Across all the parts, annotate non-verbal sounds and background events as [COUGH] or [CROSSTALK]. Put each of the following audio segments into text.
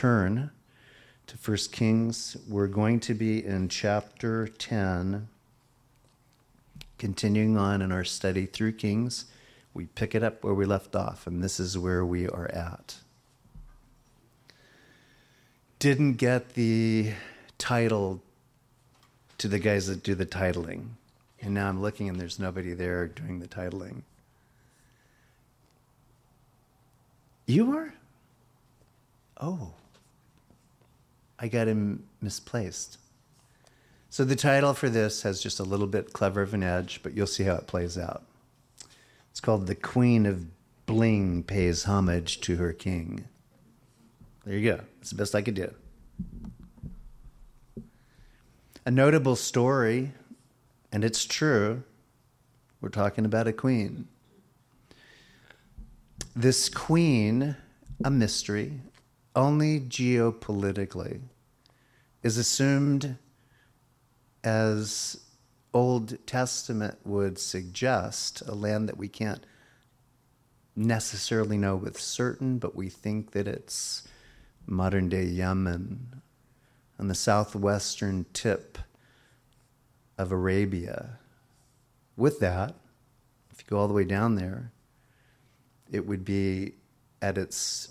turn to 1 Kings. We're going to be in chapter 10, continuing on in our study through Kings. We pick it up where we left off, and this is where we are at. Didn't get the title to the guys that do the titling. And now I'm looking and there's nobody there doing the titling. You are? Oh. I got him misplaced. So the title for this has just a little bit clever of an edge, but you'll see how it plays out. It's called The Queen of Bling Pays Homage to Her King. There you go. It's the best I could do. A notable story, and it's true. We're talking about a queen. This queen, a mystery, only geopolitically, is assumed as Old Testament would suggest, a land that we can't necessarily know with certain, but we think that it's modern day Yemen on the southwestern tip of Arabia. With that, if you go all the way down there, it would be at its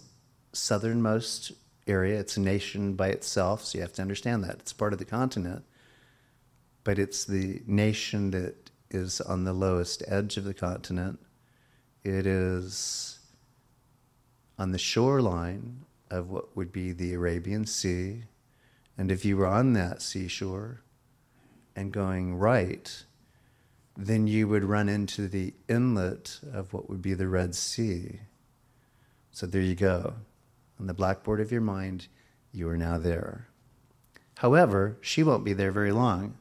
southernmost area. It's a nation by itself, so you have to understand that. It's part of the continent, but it's the nation that is on the lowest edge of the continent. It is on the shoreline of what would be the Arabian Sea. And if you were on that seashore and going right, then you would run into the inlet of what would be the Red Sea. So there you go on the blackboard of your mind, you are now there. However, she won't be there very long.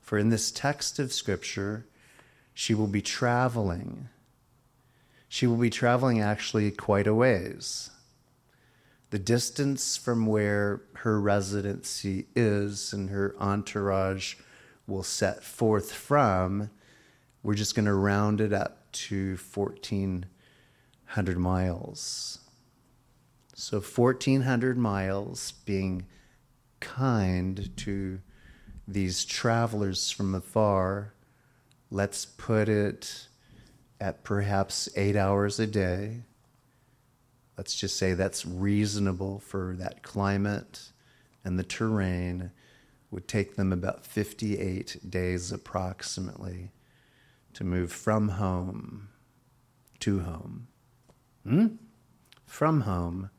For in this text of Scripture, she will be traveling. She will be traveling actually quite a ways. The distance from where her residency is and her entourage will set forth from, we're just going to round it up to 1,400 miles. So 1,400 miles being kind to these travelers from afar. Let's put it at perhaps eight hours a day. Let's just say that's reasonable for that climate and the terrain. Would take them about 58 days approximately to move from home to home. Hmm? From home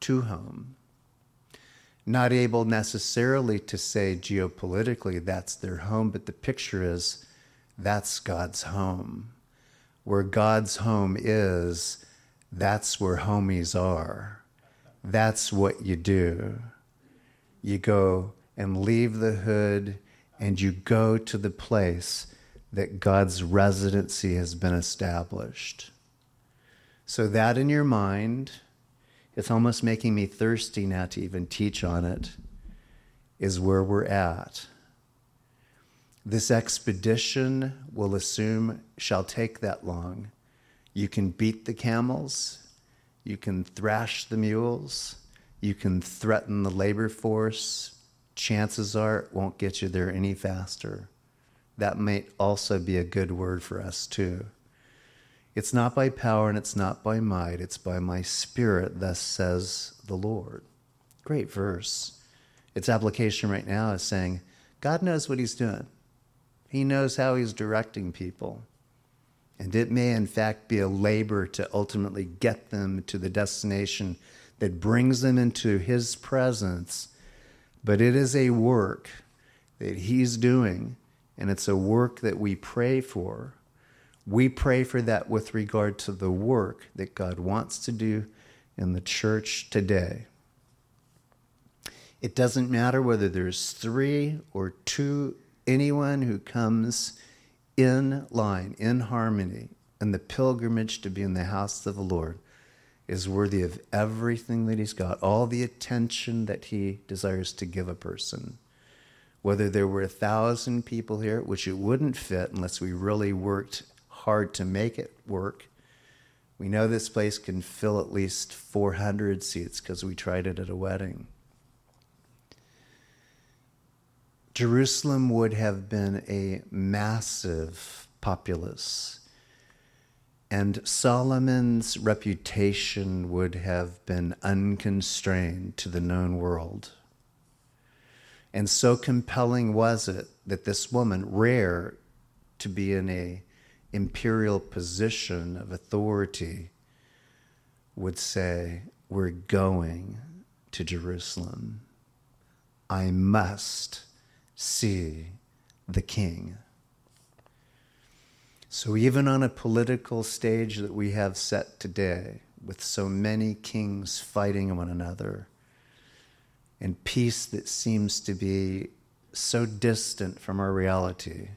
to home. Not able necessarily to say geopolitically that's their home, but the picture is that's God's home. Where God's home is, that's where homies are. That's what you do. You go and leave the hood and you go to the place that God's residency has been established. So, that in your mind, it's almost making me thirsty now to even teach on it, is where we're at. This expedition will assume shall take that long. You can beat the camels, you can thrash the mules, you can threaten the labor force. Chances are it won't get you there any faster. That might also be a good word for us, too. It's not by power and it's not by might, it's by my spirit, thus says the Lord. Great verse. Its application right now is saying, God knows what He's doing, He knows how He's directing people. And it may, in fact, be a labor to ultimately get them to the destination that brings them into His presence. But it is a work that He's doing, and it's a work that we pray for we pray for that with regard to the work that God wants to do in the church today. It doesn't matter whether there's three or two, anyone who comes in line, in harmony, and the pilgrimage to be in the house of the Lord is worthy of everything that he's got, all the attention that he desires to give a person. Whether there were a thousand people here, which it wouldn't fit unless we really worked hard to make it work. We know this place can fill at least 400 seats because we tried it at a wedding. Jerusalem would have been a massive populace, and Solomon's reputation would have been unconstrained to the known world. And so compelling was it that this woman, rare to be in a imperial position of authority, would say, We're going to Jerusalem. I must see the king. So, even on a political stage that we have set today, with so many kings fighting one another, and peace that seems to be so distant from our reality,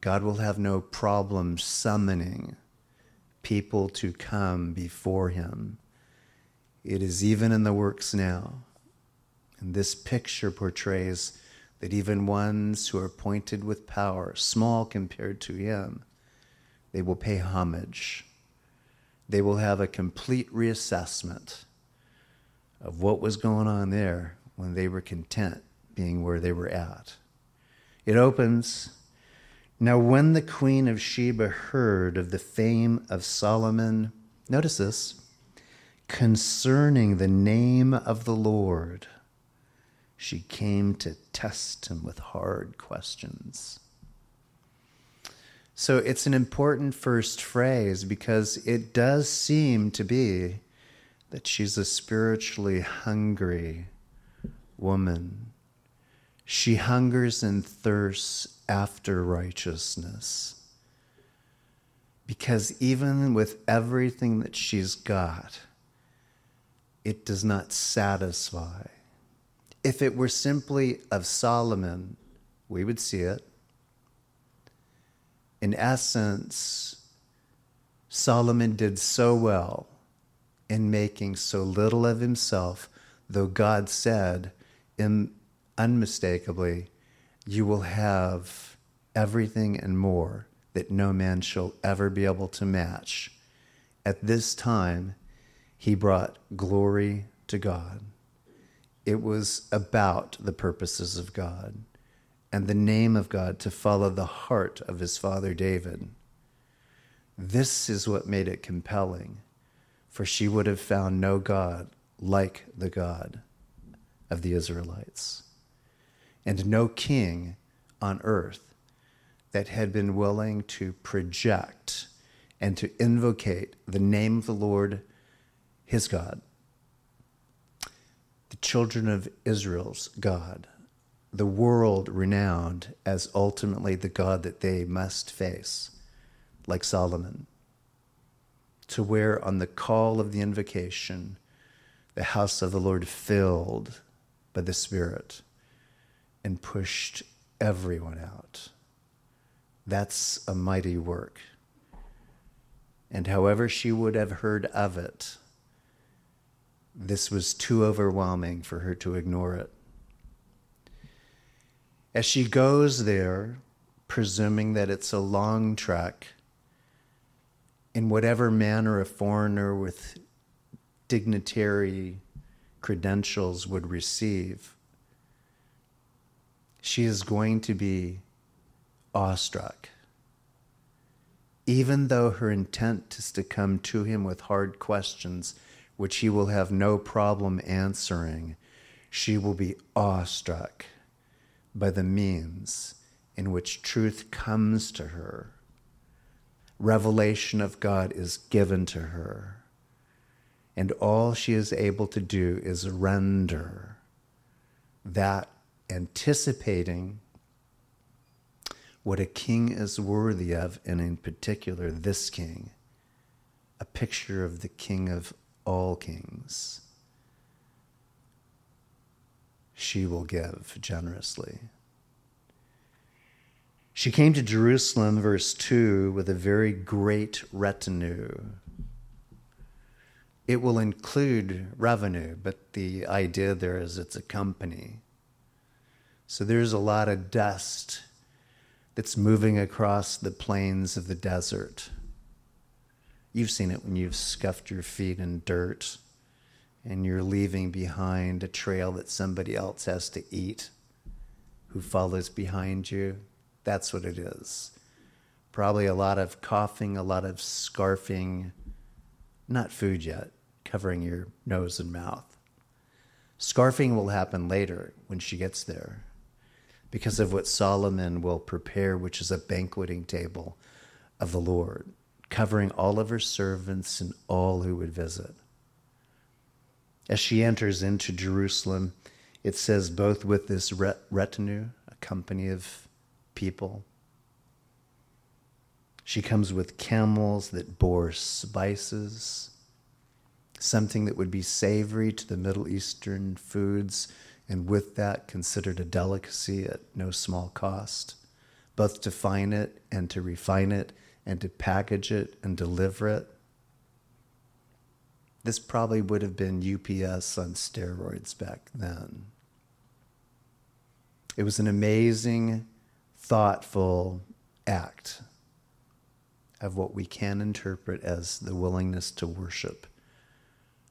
God will have no problem summoning people to come before Him. It is even in the works now. And this picture portrays that even ones who are appointed with power, small compared to him, they will pay homage. They will have a complete reassessment of what was going on there when they were content being where they were at. It opens Now, when the queen of Sheba heard of the fame of Solomon, notice this, concerning the name of the Lord, she came to test him with hard questions. So it's an important first phrase because it does seem to be that she's a spiritually hungry woman. She hungers and thirsts after righteousness. Because even with everything that she's got, it does not satisfy if it were simply of Solomon, we would see it. In essence, Solomon did so well in making so little of himself, though God said in, unmistakably, You will have everything and more that no man shall ever be able to match. At this time, he brought glory to God. It was about the purposes of God and the name of God to follow the heart of his father David. This is what made it compelling, for she would have found no God like the God of the Israelites, and no king on earth that had been willing to project and to invocate the name of the Lord, his God, the children of Israel's God, the world renowned as ultimately the God that they must face, like Solomon, to where on the call of the invocation, the house of the Lord filled by the Spirit and pushed everyone out. That's a mighty work. And however she would have heard of it, this was too overwhelming for her to ignore it. As she goes there, presuming that it's a long trek, in whatever manner a foreigner with dignitary credentials would receive, she is going to be awestruck. Even though her intent is to come to him with hard questions which he will have no problem answering, she will be awestruck by the means in which truth comes to her. Revelation of God is given to her, and all she is able to do is render that anticipating what a king is worthy of, and in particular, this king, a picture of the king of all kings. She will give generously. She came to Jerusalem, verse 2, with a very great retinue. It will include revenue, but the idea there is it's a company. So there's a lot of dust that's moving across the plains of the desert You've seen it when you've scuffed your feet in dirt and you're leaving behind a trail that somebody else has to eat who follows behind you. That's what it is. Probably a lot of coughing, a lot of scarfing, not food yet, covering your nose and mouth. Scarfing will happen later when she gets there because of what Solomon will prepare, which is a banqueting table of the Lord, covering all of her servants and all who would visit. As she enters into Jerusalem, it says both with this retinue, a company of people. She comes with camels that bore spices, something that would be savory to the Middle Eastern foods and with that considered a delicacy at no small cost, both to find it and to refine it and to package it and deliver it. This probably would have been UPS on steroids back then. It was an amazing, thoughtful act of what we can interpret as the willingness to worship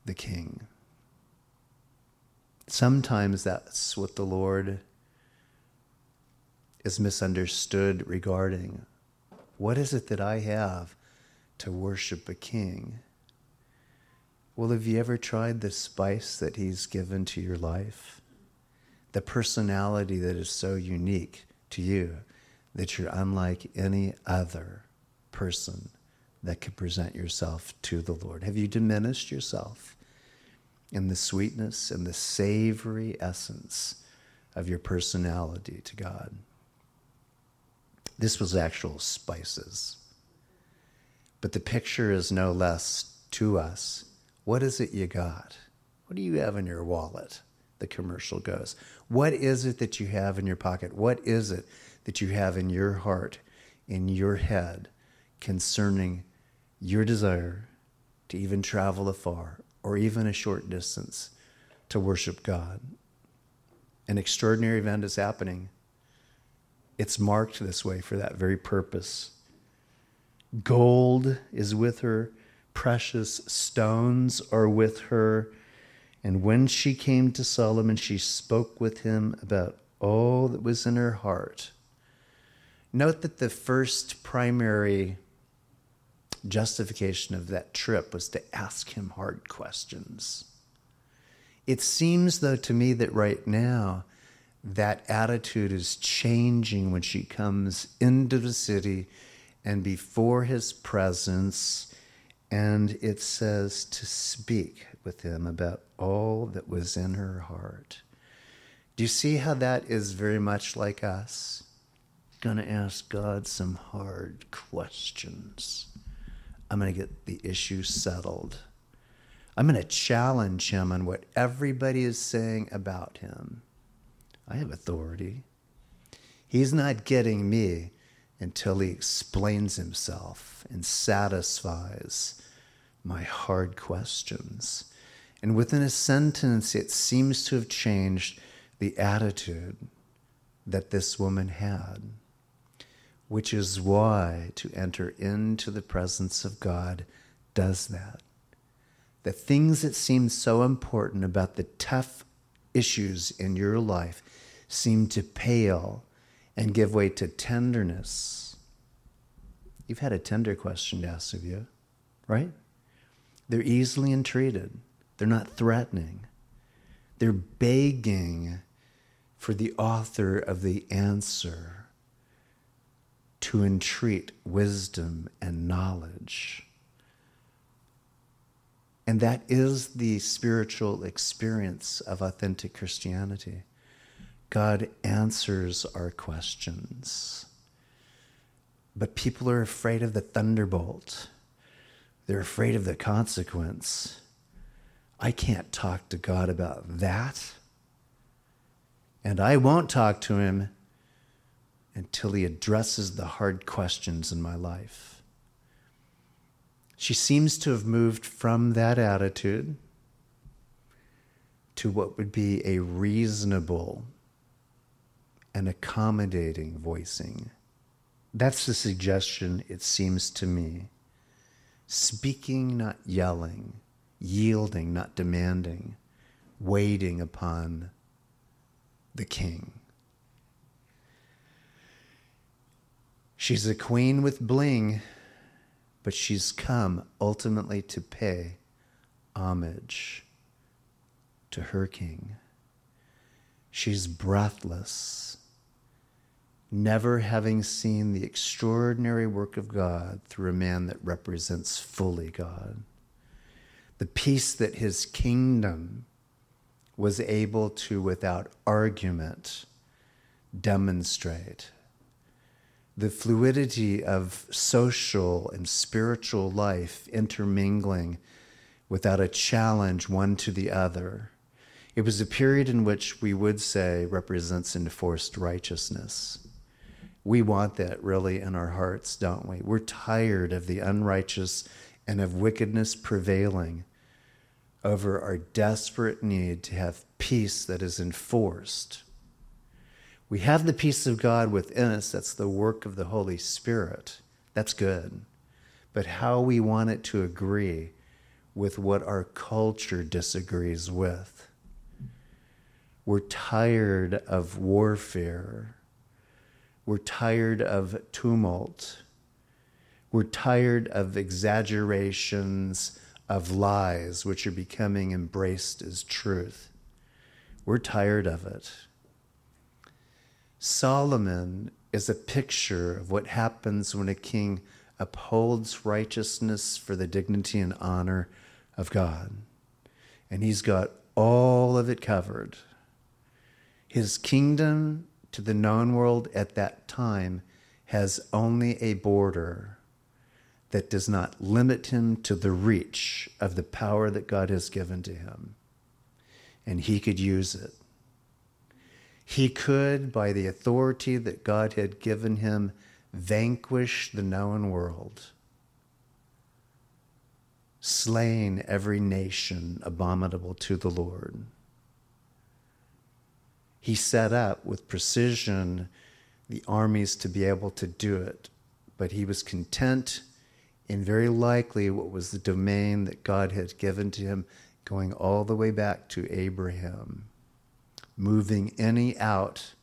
the King. Sometimes that's what the Lord is misunderstood regarding. What is it that I have to worship a king? Well, have you ever tried the spice that he's given to your life? The personality that is so unique to you that you're unlike any other person that could present yourself to the Lord. Have you diminished yourself? And the sweetness and the savory essence of your personality to God. This was actual spices. But the picture is no less to us. What is it you got? What do you have in your wallet? The commercial goes. What is it that you have in your pocket? What is it that you have in your heart, in your head, concerning your desire to even travel afar or even a short distance to worship God. An extraordinary event is happening. It's marked this way for that very purpose. Gold is with her, precious stones are with her. And when she came to Solomon, she spoke with him about all that was in her heart. Note that the first primary justification of that trip was to ask him hard questions. It seems, though, to me that right now, that attitude is changing when she comes into the city and before his presence, and it says to speak with him about all that was in her heart. Do you see how that is very much like us? To ask God some hard questions. I'm going to get the issue settled. I'm going to challenge him on what everybody is saying about him. I have authority. He's not getting me until he explains himself and satisfies my hard questions. And within a sentence, it seems to have changed the attitude that this woman had which is why to enter into the presence of God does that. The things that seem so important about the tough issues in your life seem to pale and give way to tenderness. You've had a tender question asked of you, right? They're easily entreated, they're not threatening, they're begging for the author of the answer to entreat wisdom and knowledge. And that is the spiritual experience of authentic Christianity. God answers our questions. But people are afraid of the thunderbolt, they're afraid of the consequence. I can't talk to God about that. And I won't talk to him until he addresses the hard questions in my life. She seems to have moved from that attitude to what would be a reasonable and accommodating voicing. That's the suggestion, it seems to me, speaking, not yelling, yielding, not demanding, waiting upon the king. She's a queen with bling, but she's come ultimately to pay homage to her king. She's breathless, never having seen the extraordinary work of God through a man that represents fully God. The peace that his kingdom was able to, without argument, demonstrate the fluidity of social and spiritual life intermingling without a challenge one to the other. It was a period in which we would say represents enforced righteousness. We want that really in our hearts, don't we? We're tired of the unrighteous and of wickedness prevailing over our desperate need to have peace that is enforced we have the peace of God within us. That's the work of the Holy Spirit. That's good. But how we want it to agree with what our culture disagrees with. We're tired of warfare. We're tired of tumult. We're tired of exaggerations of lies which are becoming embraced as truth. We're tired of it. Solomon is a picture of what happens when a king upholds righteousness for the dignity and honor of God. And he's got all of it covered. His kingdom to the known world at that time has only a border that does not limit him to the reach of the power that God has given to him. And he could use it. He could, by the authority that God had given him, vanquish the known world, slaying every nation abominable to the Lord. He set up with precision the armies to be able to do it, but he was content in very likely what was the domain that God had given to him, going all the way back to Abraham moving any out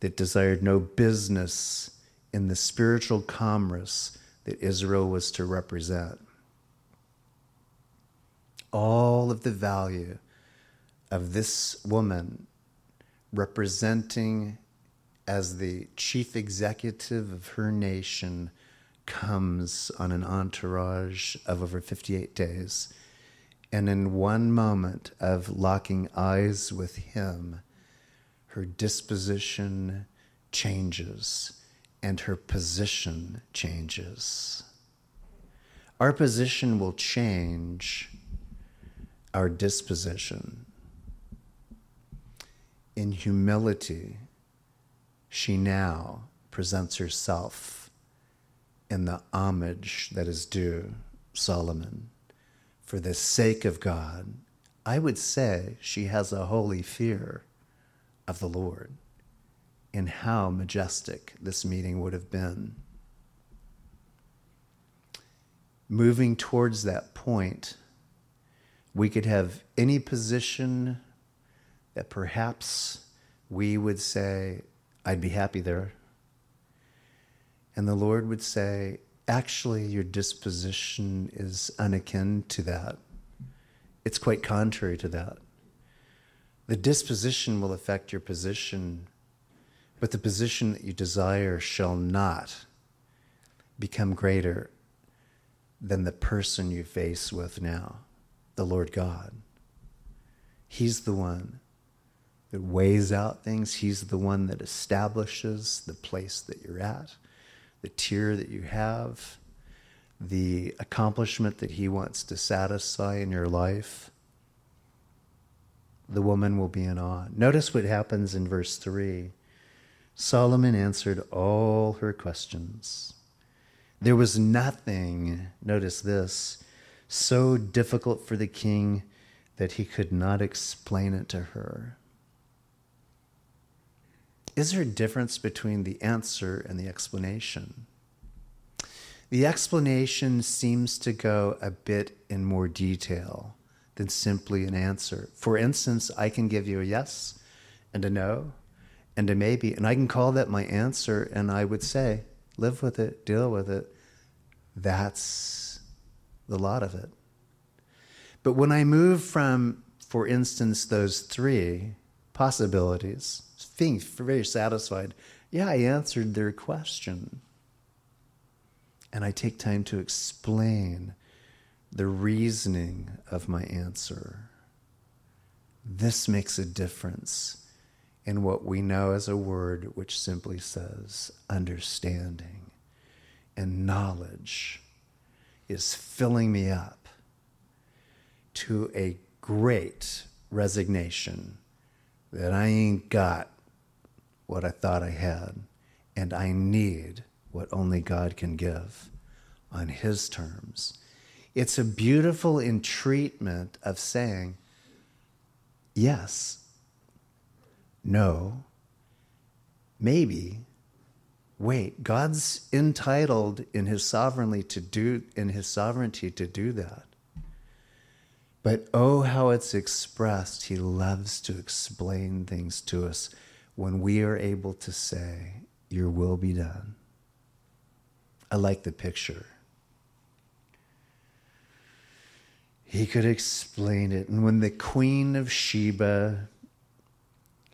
that desired no business in the spiritual commerce that Israel was to represent. All of the value of this woman representing as the chief executive of her nation comes on an entourage of over 58 days and in one moment of locking eyes with Him, her disposition changes and her position changes. Our position will change our disposition. In humility, she now presents herself in the homage that is due Solomon for the sake of God, I would say she has a holy fear of the Lord and how majestic this meeting would have been. Moving towards that point, we could have any position that perhaps we would say, I'd be happy there. And the Lord would say, actually your disposition is unakin to that. It's quite contrary to that. The disposition will affect your position, but the position that you desire shall not become greater than the person you face with now, the Lord God. He's the one that weighs out things, He's the one that establishes the place that you're at the tear that you have, the accomplishment that He wants to satisfy in your life, the woman will be in awe. Notice what happens in verse 3. Solomon answered all her questions. There was nothing, notice this, so difficult for the king that he could not explain it to her. Is there a difference between the answer and the explanation? the explanation seems to go a bit in more detail than simply an answer. For instance, I can give you a yes and a no and a maybe, and I can call that my answer, and I would say, live with it, deal with it. That's the lot of it. But when I move from, for instance, those three possibilities, being very satisfied, yeah, I answered their question. And I take time to explain the reasoning of my answer. This makes a difference in what we know as a word which simply says understanding and knowledge is filling me up to a great resignation that I ain't got what I thought I had, and I need what only God can give on His terms. It's a beautiful entreatment of saying, yes, no, maybe, wait. God's entitled in His sovereignty to do in His sovereignty to do that. But oh, how it's expressed. He loves to explain things to us when we are able to say, Your will be done. I like the picture. He could explain it. And when the Queen of Sheba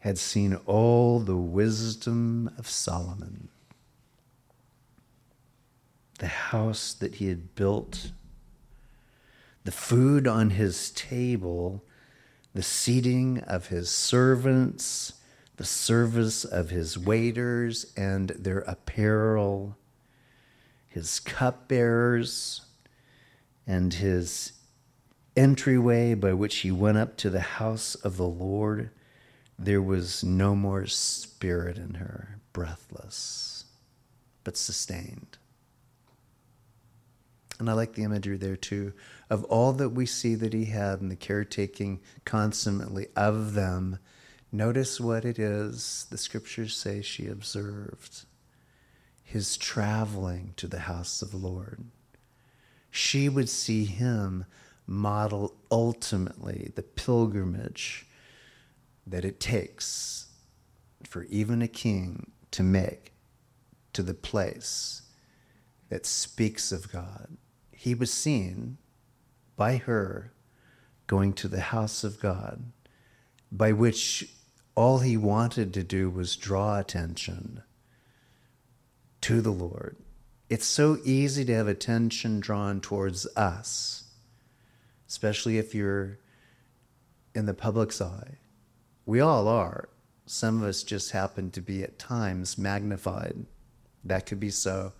had seen all the wisdom of Solomon, the house that he had built, the food on his table, the seating of his servants, the service of his waiters and their apparel, his cupbearers, and his entryway by which he went up to the house of the Lord, there was no more spirit in her, breathless, but sustained. And I like the imagery there too of all that we see that he had and the caretaking consummately of them. Notice what it is the scriptures say she observed his traveling to the house of the Lord. She would see him model ultimately the pilgrimage that it takes for even a king to make to the place that speaks of God. He was seen by her going to the house of God, by which all he wanted to do was draw attention to the Lord. It's so easy to have attention drawn towards us especially if you're in the public's eye. We all are. Some of us just happen to be at times magnified. That could be so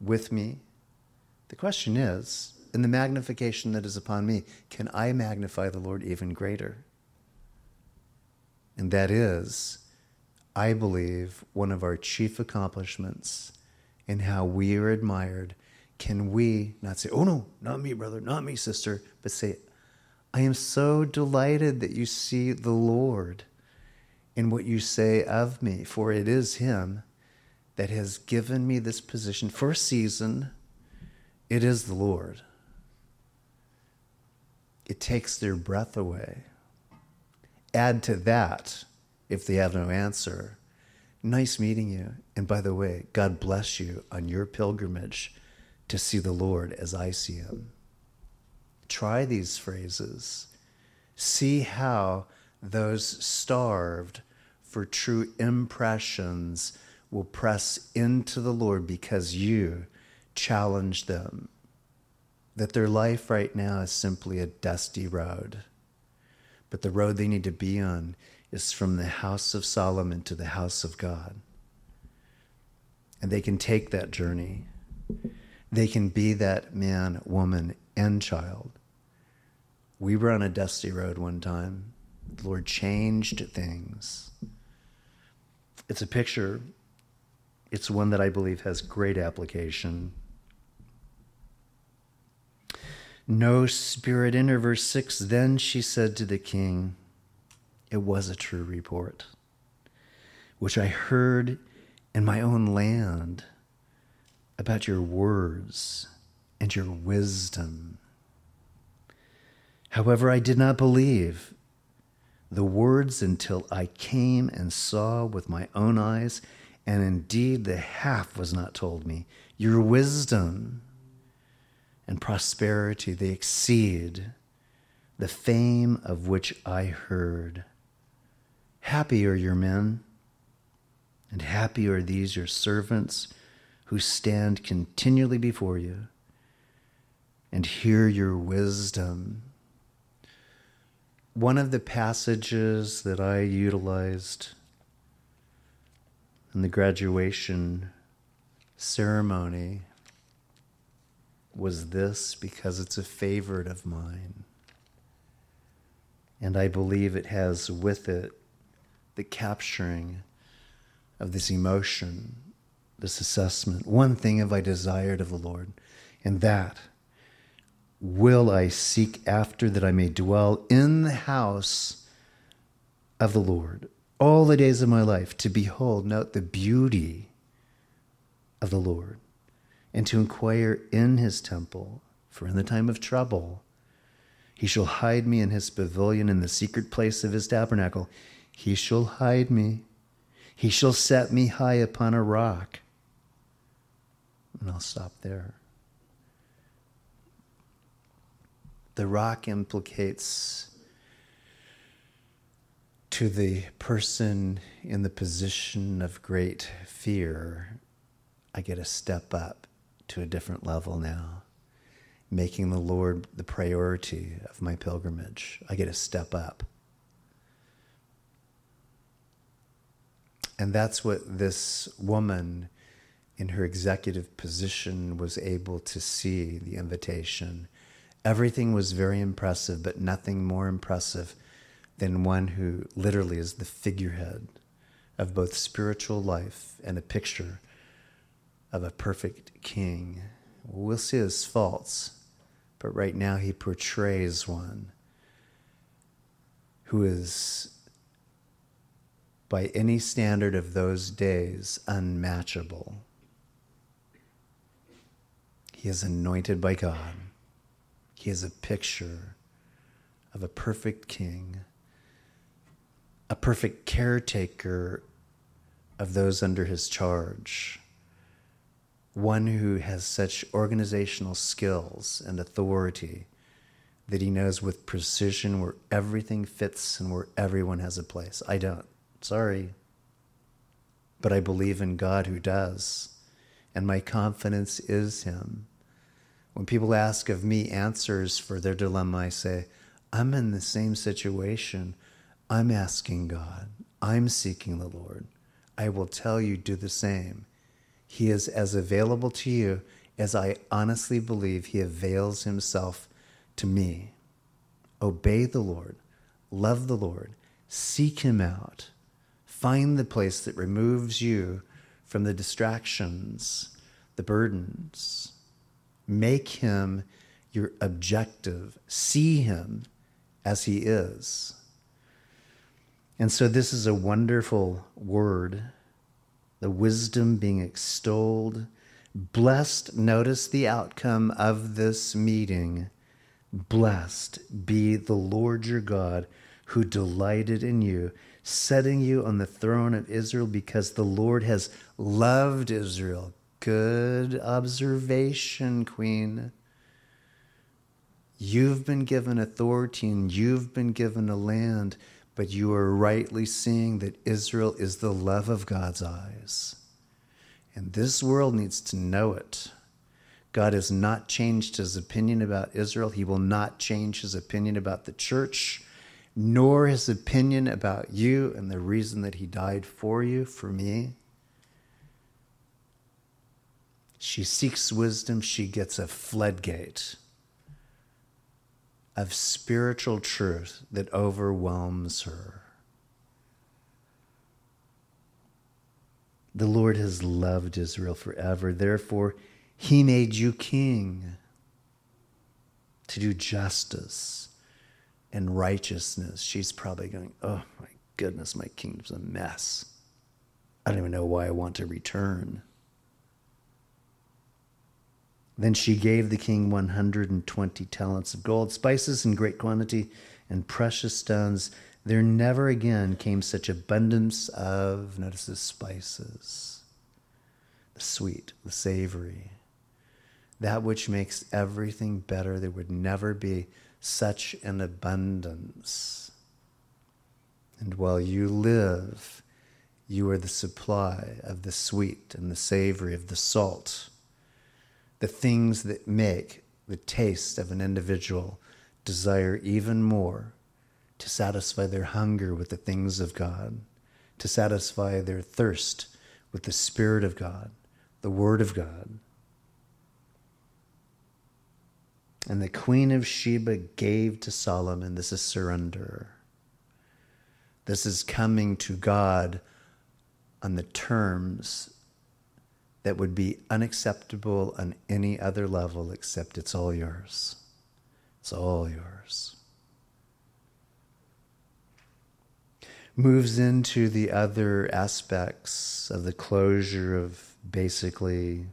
with me. The question is, in the magnification that is upon me, can I magnify the Lord even greater? And that is, I believe, one of our chief accomplishments in how we are admired can we not say, oh no, not me, brother, not me, sister, but say, I am so delighted that you see the Lord in what you say of me, for it is Him that has given me this position for a season. It is the Lord. It takes their breath away. Add to that, if they have no answer, nice meeting you. And by the way, God bless you on your pilgrimage to see the Lord as I see him. Try these phrases. See how those starved for true impressions will press into the Lord because you challenge them. That their life right now is simply a dusty road. But the road they need to be on is from the house of Solomon to the house of God. And they can take that journey they can be that man, woman, and child. We were on a dusty road one time. The Lord changed things. It's a picture, it's one that I believe has great application. No spirit in her. Verse 6 Then she said to the king, It was a true report, which I heard in my own land about your words and your wisdom. However, I did not believe the words until I came and saw with my own eyes, and indeed the half was not told me. Your wisdom and prosperity, they exceed the fame of which I heard. Happy are your men, and happy are these your servants who stand continually before you and hear your wisdom. One of the passages that I utilized in the graduation ceremony was this because it's a favorite of mine. And I believe it has with it the capturing of this emotion, this assessment. One thing have I desired of the Lord, and that will I seek after that I may dwell in the house of the Lord all the days of my life, to behold, note the beauty of the Lord, and to inquire in his temple, for in the time of trouble, he shall hide me in his pavilion in the secret place of his tabernacle. He shall hide me. He shall set me high upon a rock. And I'll stop there. The rock implicates to the person in the position of great fear, I get a step up to a different level now making the Lord the priority of my pilgrimage. I get a step up. And that's what this woman in her executive position was able to see the invitation. Everything was very impressive, but nothing more impressive than one who literally is the figurehead of both spiritual life and a picture of a perfect king. We'll see his faults, but right now he portrays one who is, by any standard of those days, unmatchable. He is anointed by God. He is a picture of a perfect king, a perfect caretaker of those under his charge one who has such organizational skills and authority that he knows with precision where everything fits and where everyone has a place. I don't. Sorry. But I believe in God who does, and my confidence is Him. When people ask of me answers for their dilemma, I say, I'm in the same situation. I'm asking God. I'm seeking the Lord. I will tell you, do the same. He is as available to you as I honestly believe He avails Himself to me. Obey the Lord, love the Lord, seek Him out, find the place that removes you from the distractions, the burdens. Make Him your objective, see Him as He is. And so, this is a wonderful word the wisdom being extolled. Blessed, notice the outcome of this meeting. Blessed be the Lord your God who delighted in you, setting you on the throne of Israel because the Lord has loved Israel. Good observation, Queen. You've been given authority and you've been given a land but you are rightly seeing that Israel is the love of God's eyes. And this world needs to know it. God has not changed his opinion about Israel. He will not change his opinion about the church, nor his opinion about you and the reason that he died for you, for me. She seeks wisdom, she gets a floodgate of spiritual truth that overwhelms her. The Lord has loved Israel forever. Therefore, he made you king to do justice and righteousness. She's probably going, Oh my goodness, my kingdom's a mess. I don't even know why I want to return. Then she gave the king 120 talents of gold, spices in great quantity, and precious stones. There never again came such abundance of, notice the spices, the sweet, the savory, that which makes everything better. There would never be such an abundance. And while you live, you are the supply of the sweet and the savory, of the salt, the things that make the taste of an individual desire even more to satisfy their hunger with the things of God, to satisfy their thirst with the Spirit of God, the Word of God. And the Queen of Sheba gave to Solomon, this is surrender. This is coming to God on the terms that would be unacceptable on any other level except it's all yours. It's all yours. Moves into the other aspects of the closure of basically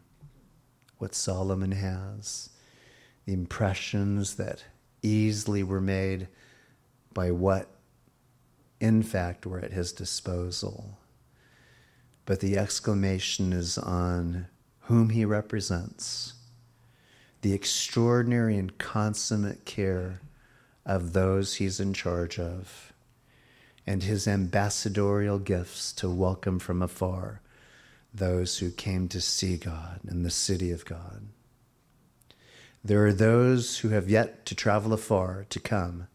what Solomon has, the impressions that easily were made by what, in fact, were at his disposal but the exclamation is on whom he represents, the extraordinary and consummate care of those he's in charge of, and his ambassadorial gifts to welcome from afar those who came to see God in the city of God. There are those who have yet to travel afar to come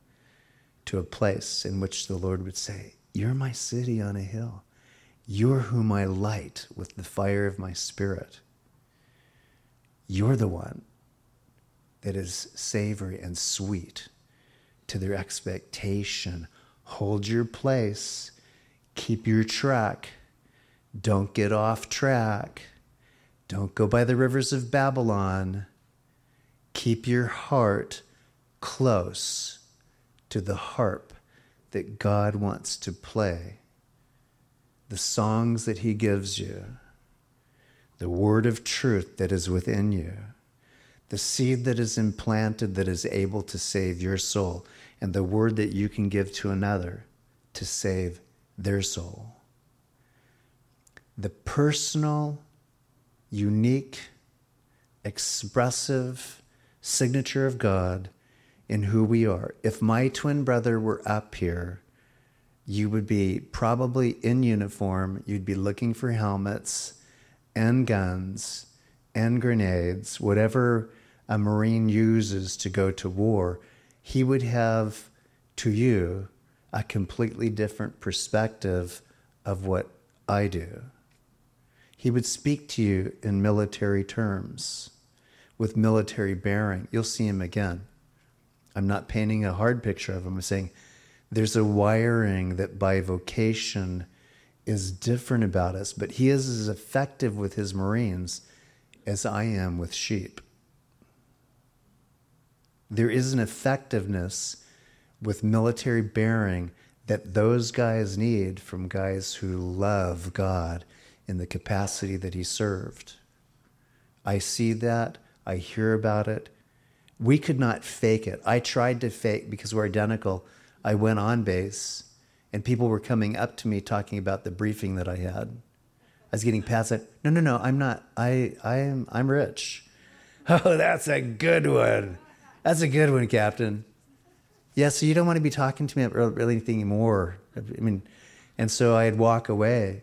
to a place in which the Lord would say, You're my city on a hill. You're whom I light with the fire of my spirit. You're the one that is savory and sweet to their expectation. Hold your place, keep your track, don't get off track, don't go by the rivers of Babylon. Keep your heart close to the harp that God wants to play the songs that He gives you, the word of truth that is within you, the seed that is implanted that is able to save your soul, and the word that you can give to another to save their soul. The personal, unique, expressive signature of God in who we are. If my twin brother were up here, you would be probably in uniform. You'd be looking for helmets and guns and grenades, whatever a Marine uses to go to war. He would have to you a completely different perspective of what I do. He would speak to you in military terms, with military bearing. You'll see him again. I'm not painting a hard picture of him. I'm saying, there's a wiring that by vocation is different about us, but he is as effective with his Marines as I am with sheep. There is an effectiveness with military bearing that those guys need from guys who love God in the capacity that he served. I see that, I hear about it. We could not fake it. I tried to fake because we're identical I went on base and people were coming up to me talking about the briefing that I had. I was getting past it. No, no, no, I'm not. I, I am, I'm rich. [LAUGHS] Oh, that's a good one. That's a good one, Captain. Yeah, so you don't want to be talking to me about really anything more. I mean, and so I'd walk away.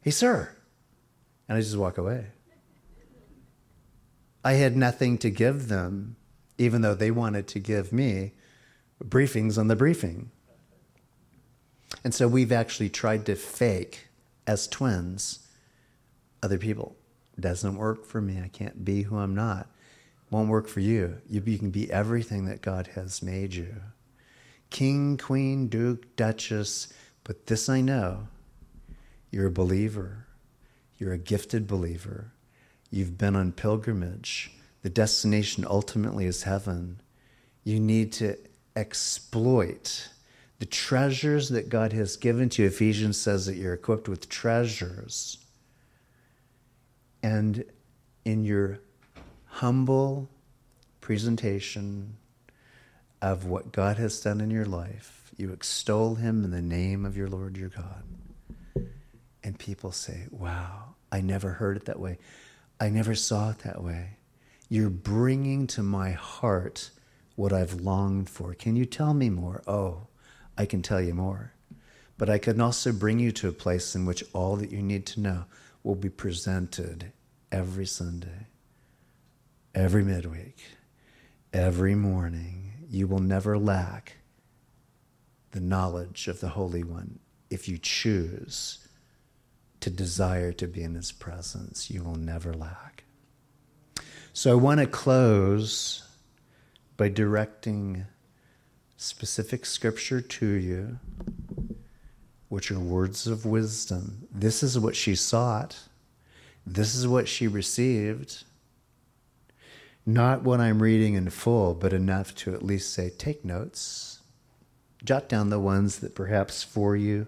Hey, sir. And I just walk away. I had nothing to give them, even though they wanted to give me briefings on the briefing. And so we've actually tried to fake as twins other people. Doesn't work for me. I can't be who I'm not. Won't work for you. You, you can be everything that God has made you. King, queen, duke, duchess. But this I know you're a believer. You're a gifted believer. You've been on pilgrimage. The destination ultimately is heaven. You need to exploit the treasures that God has given to you. Ephesians says that you're equipped with treasures. And in your humble presentation of what God has done in your life. You extol him in the name of your Lord your God. And people say, Wow, I never heard it that way. I never saw it that way. You're bringing to my heart what I've longed for. Can you tell me more? Oh, I can tell you more. But I can also bring you to a place in which all that you need to know will be presented every Sunday, every midweek, every morning. You will never lack the knowledge of the Holy One if you choose to desire to be in His presence. You will never lack. So I want to close by directing specific scripture to you, which are words of wisdom. This is what she sought, this is what she received. Not what I'm reading in full, but enough to at least say, take notes. Jot down the ones that perhaps for you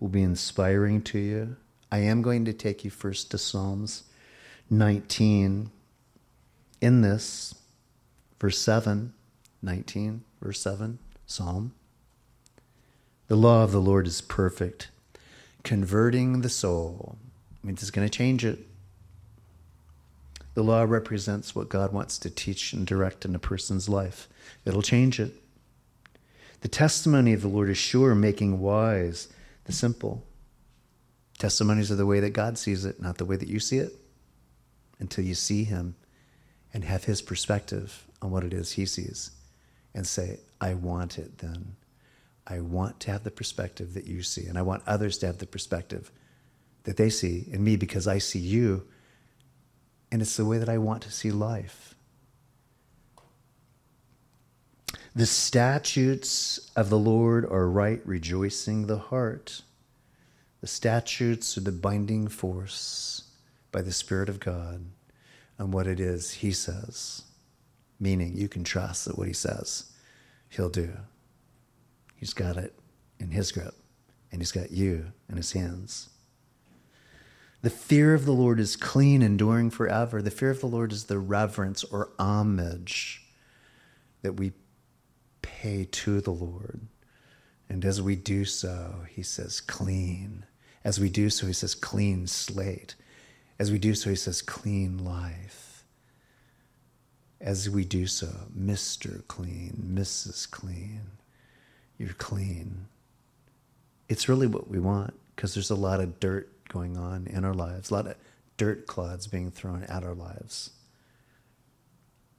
will be inspiring to you. I am going to take you first to Psalms 19. In this, verse 7, 19, verse 7, Psalm. The law of the Lord is perfect, converting the soul. I mean, it's going to change it. The law represents what God wants to teach and direct in a person's life. It'll change it. The testimony of the Lord is sure, making wise the simple. Testimonies are the way that God sees it, not the way that you see it, until you see Him and have His perspective on what it is He sees and say, I want it then. I want to have the perspective that you see, and I want others to have the perspective that they see in me because I see you, and it's the way that I want to see life. The statutes of the Lord are right, rejoicing the heart. The statutes are the binding force by the Spirit of God on what it is He says, meaning you can trust that what He says, He'll do. He's got it in His grip, and He's got you in His hands. The fear of the Lord is clean, enduring forever. The fear of the Lord is the reverence or homage that we pay to the Lord. And as we do so, he says, clean. As we do so, he says, clean slate. As we do so, he says, clean life. As we do so, Mr. Clean, Mrs. Clean, you're clean. It's really what we want because there's a lot of dirt going on in our lives, a lot of dirt clods being thrown at our lives.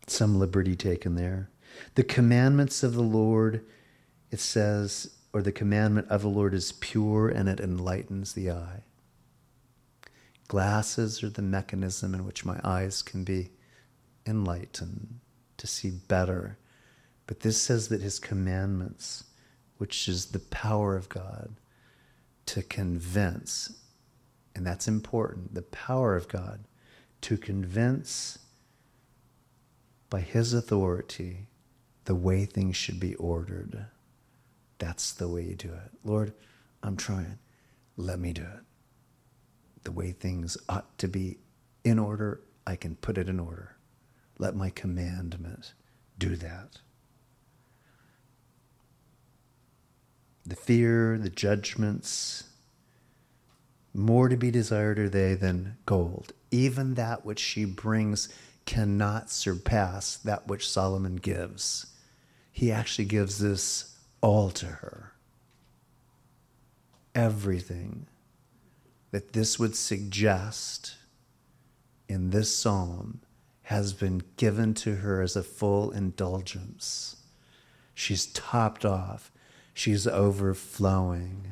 Some liberty taken there. The commandments of the Lord, it says, or the commandment of the Lord is pure and it enlightens the eye. Glasses are the mechanism in which my eyes can be enlightened to see better. But this says that his commandments, which is the power of God to convince, and that's important, the power of God to convince by his authority the way things should be ordered. That's the way you do it. Lord, I'm trying. Let me do it. The way things ought to be in order, I can put it in order. Let my commandment do that. The fear, the judgments, more to be desired are they than gold. Even that which she brings cannot surpass that which Solomon gives he actually gives this all to her. Everything that this would suggest in this psalm has been given to her as a full indulgence. She's topped off, she's overflowing.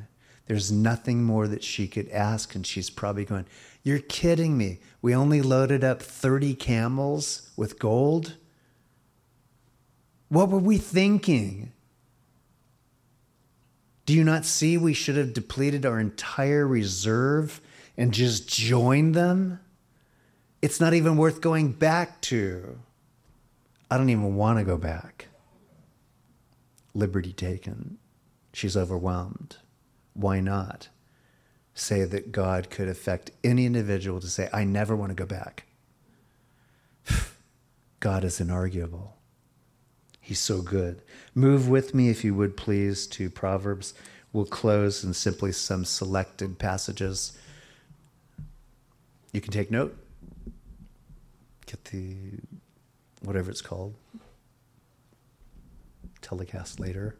There's nothing more that she could ask, and she's probably going, You're kidding me. We only loaded up 30 camels with gold. What were we thinking? Do you not see we should have depleted our entire reserve and just joined them? It's not even worth going back to. I don't even want to go back. Liberty taken. She's overwhelmed. Why not? Say that God could affect any individual to say, I never want to go back. [SIGHS] God is inarguable. He's so good. Move with me, if you would please, to Proverbs. We'll close in simply some selected passages. You can take note. Get the whatever it's called. Telecast later.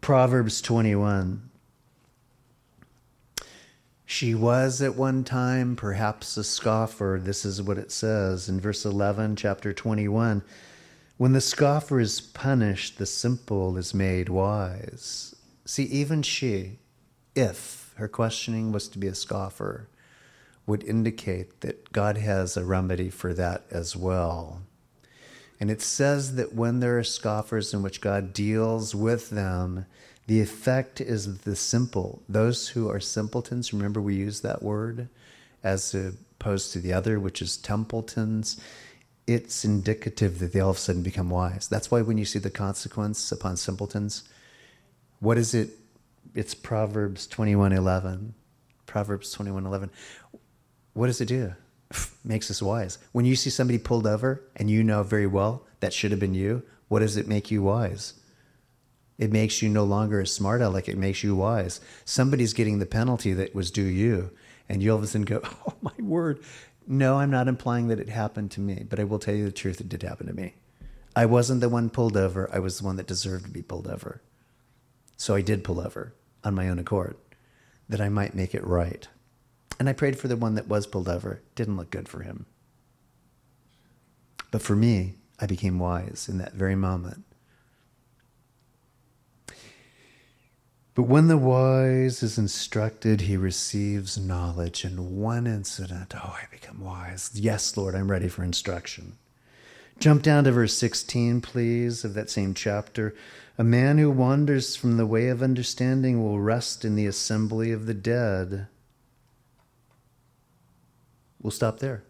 Proverbs 21. She was at one time perhaps a scoffer. This is what it says in verse 11, chapter 21. When the scoffer is punished, the simple is made wise. See, even she, if her questioning was to be a scoffer, would indicate that God has a remedy for that as well. And it says that when there are scoffers in which God deals with them, the effect is the simple. Those who are simpletons, remember we use that word as opposed to the other, which is templetons. It's indicative that they all of a sudden become wise. That's why when you see the consequence upon simpletons, what is it? It's Proverbs 21:11. Proverbs 21:11. What does it do? [LAUGHS] Makes us wise. When you see somebody pulled over and you know very well that should have been you, what does it make you wise? It makes you no longer a smart aleck. It makes you wise. Somebody's getting the penalty that was due you. And you all of a sudden go, [LAUGHS] oh, my word. No, I'm not implying that it happened to me, but I will tell you the truth. It did happen to me. I wasn't the one pulled over. I was the one that deserved to be pulled over. So I did pull over on my own accord that I might make it right. And I prayed for the one that was pulled over. Didn't look good for him. But for me, I became wise in that very moment. But when the wise is instructed, he receives knowledge. In one incident, oh, I become wise. Yes, Lord, I'm ready for instruction. Jump down to verse 16, please, of that same chapter. A man who wanders from the way of understanding will rest in the assembly of the dead. We'll stop there.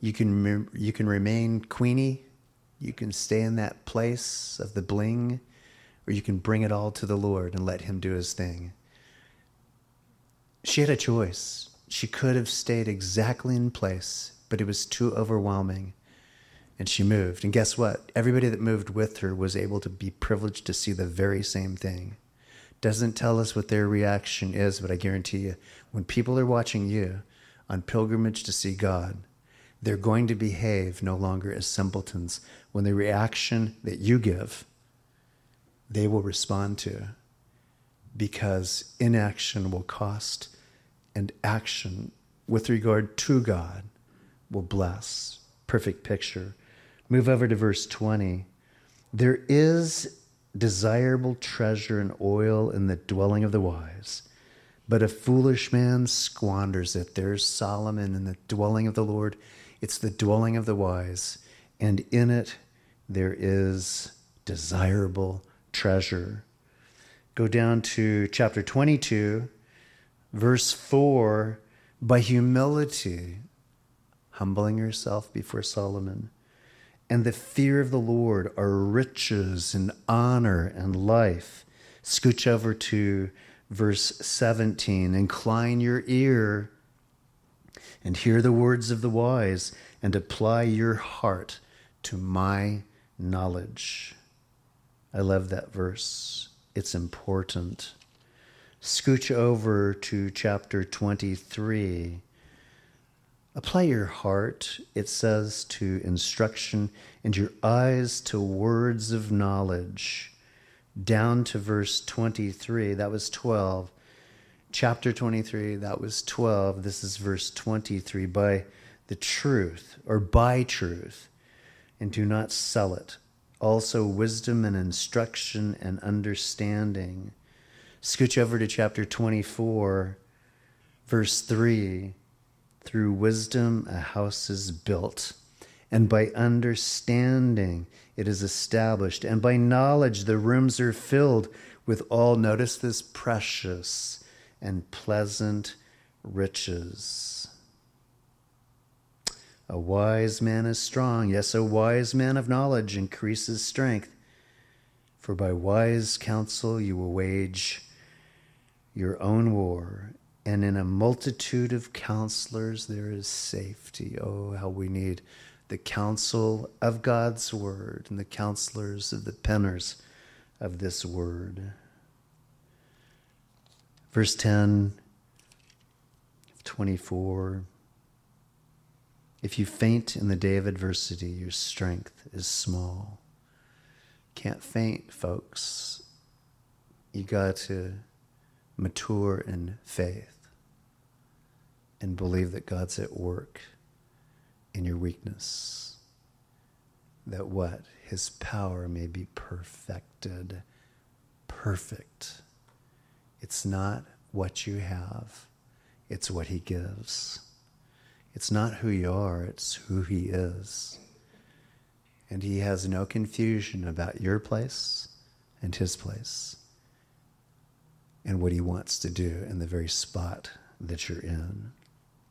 You can, you can remain Queenie. You can stay in that place of the bling or you can bring it all to the Lord and let Him do His thing. She had a choice. She could have stayed exactly in place, but it was too overwhelming. And she moved. And guess what? Everybody that moved with her was able to be privileged to see the very same thing. Doesn't tell us what their reaction is, but I guarantee you, when people are watching you on pilgrimage to see God, they're going to behave no longer as simpletons when the reaction that you give they will respond to because inaction will cost and action with regard to God will bless. Perfect picture. Move over to verse 20. There is desirable treasure and oil in the dwelling of the wise, but a foolish man squanders it. There's Solomon in the dwelling of the Lord. It's the dwelling of the wise, and in it there is desirable treasure. Go down to chapter 22, verse 4 by humility, humbling yourself before Solomon, and the fear of the Lord are riches and honor and life. Scooch over to verse 17. Incline your ear and hear the words of the wise, and apply your heart to my knowledge. I love that verse. It's important. Scooch over to chapter 23. Apply your heart, it says, to instruction and your eyes to words of knowledge. Down to verse 23, that was 12. Chapter 23, that was 12. This is verse 23. By the truth, or by truth, and do not sell it also wisdom and instruction and understanding. Scooch over to chapter 24, verse 3. Through wisdom, a house is built, and by understanding, it is established, and by knowledge, the rooms are filled with all, notice this, precious and pleasant riches. A wise man is strong. Yes, a wise man of knowledge increases strength. For by wise counsel you will wage your own war, And in a multitude of counselors, there is safety. Oh, how we need the counsel of God's word and the counselors of the penners of this word. Verse 10, 24. If you faint in the day of adversity, your strength is small. Can't faint, folks. You got to mature in faith and believe that God's at work in your weakness. That what? His power may be perfected. Perfect. It's not what you have, it's what He gives. It's not who you are, it's who He is. And He has no confusion about your place and His place and what He wants to do in the very spot that you're in.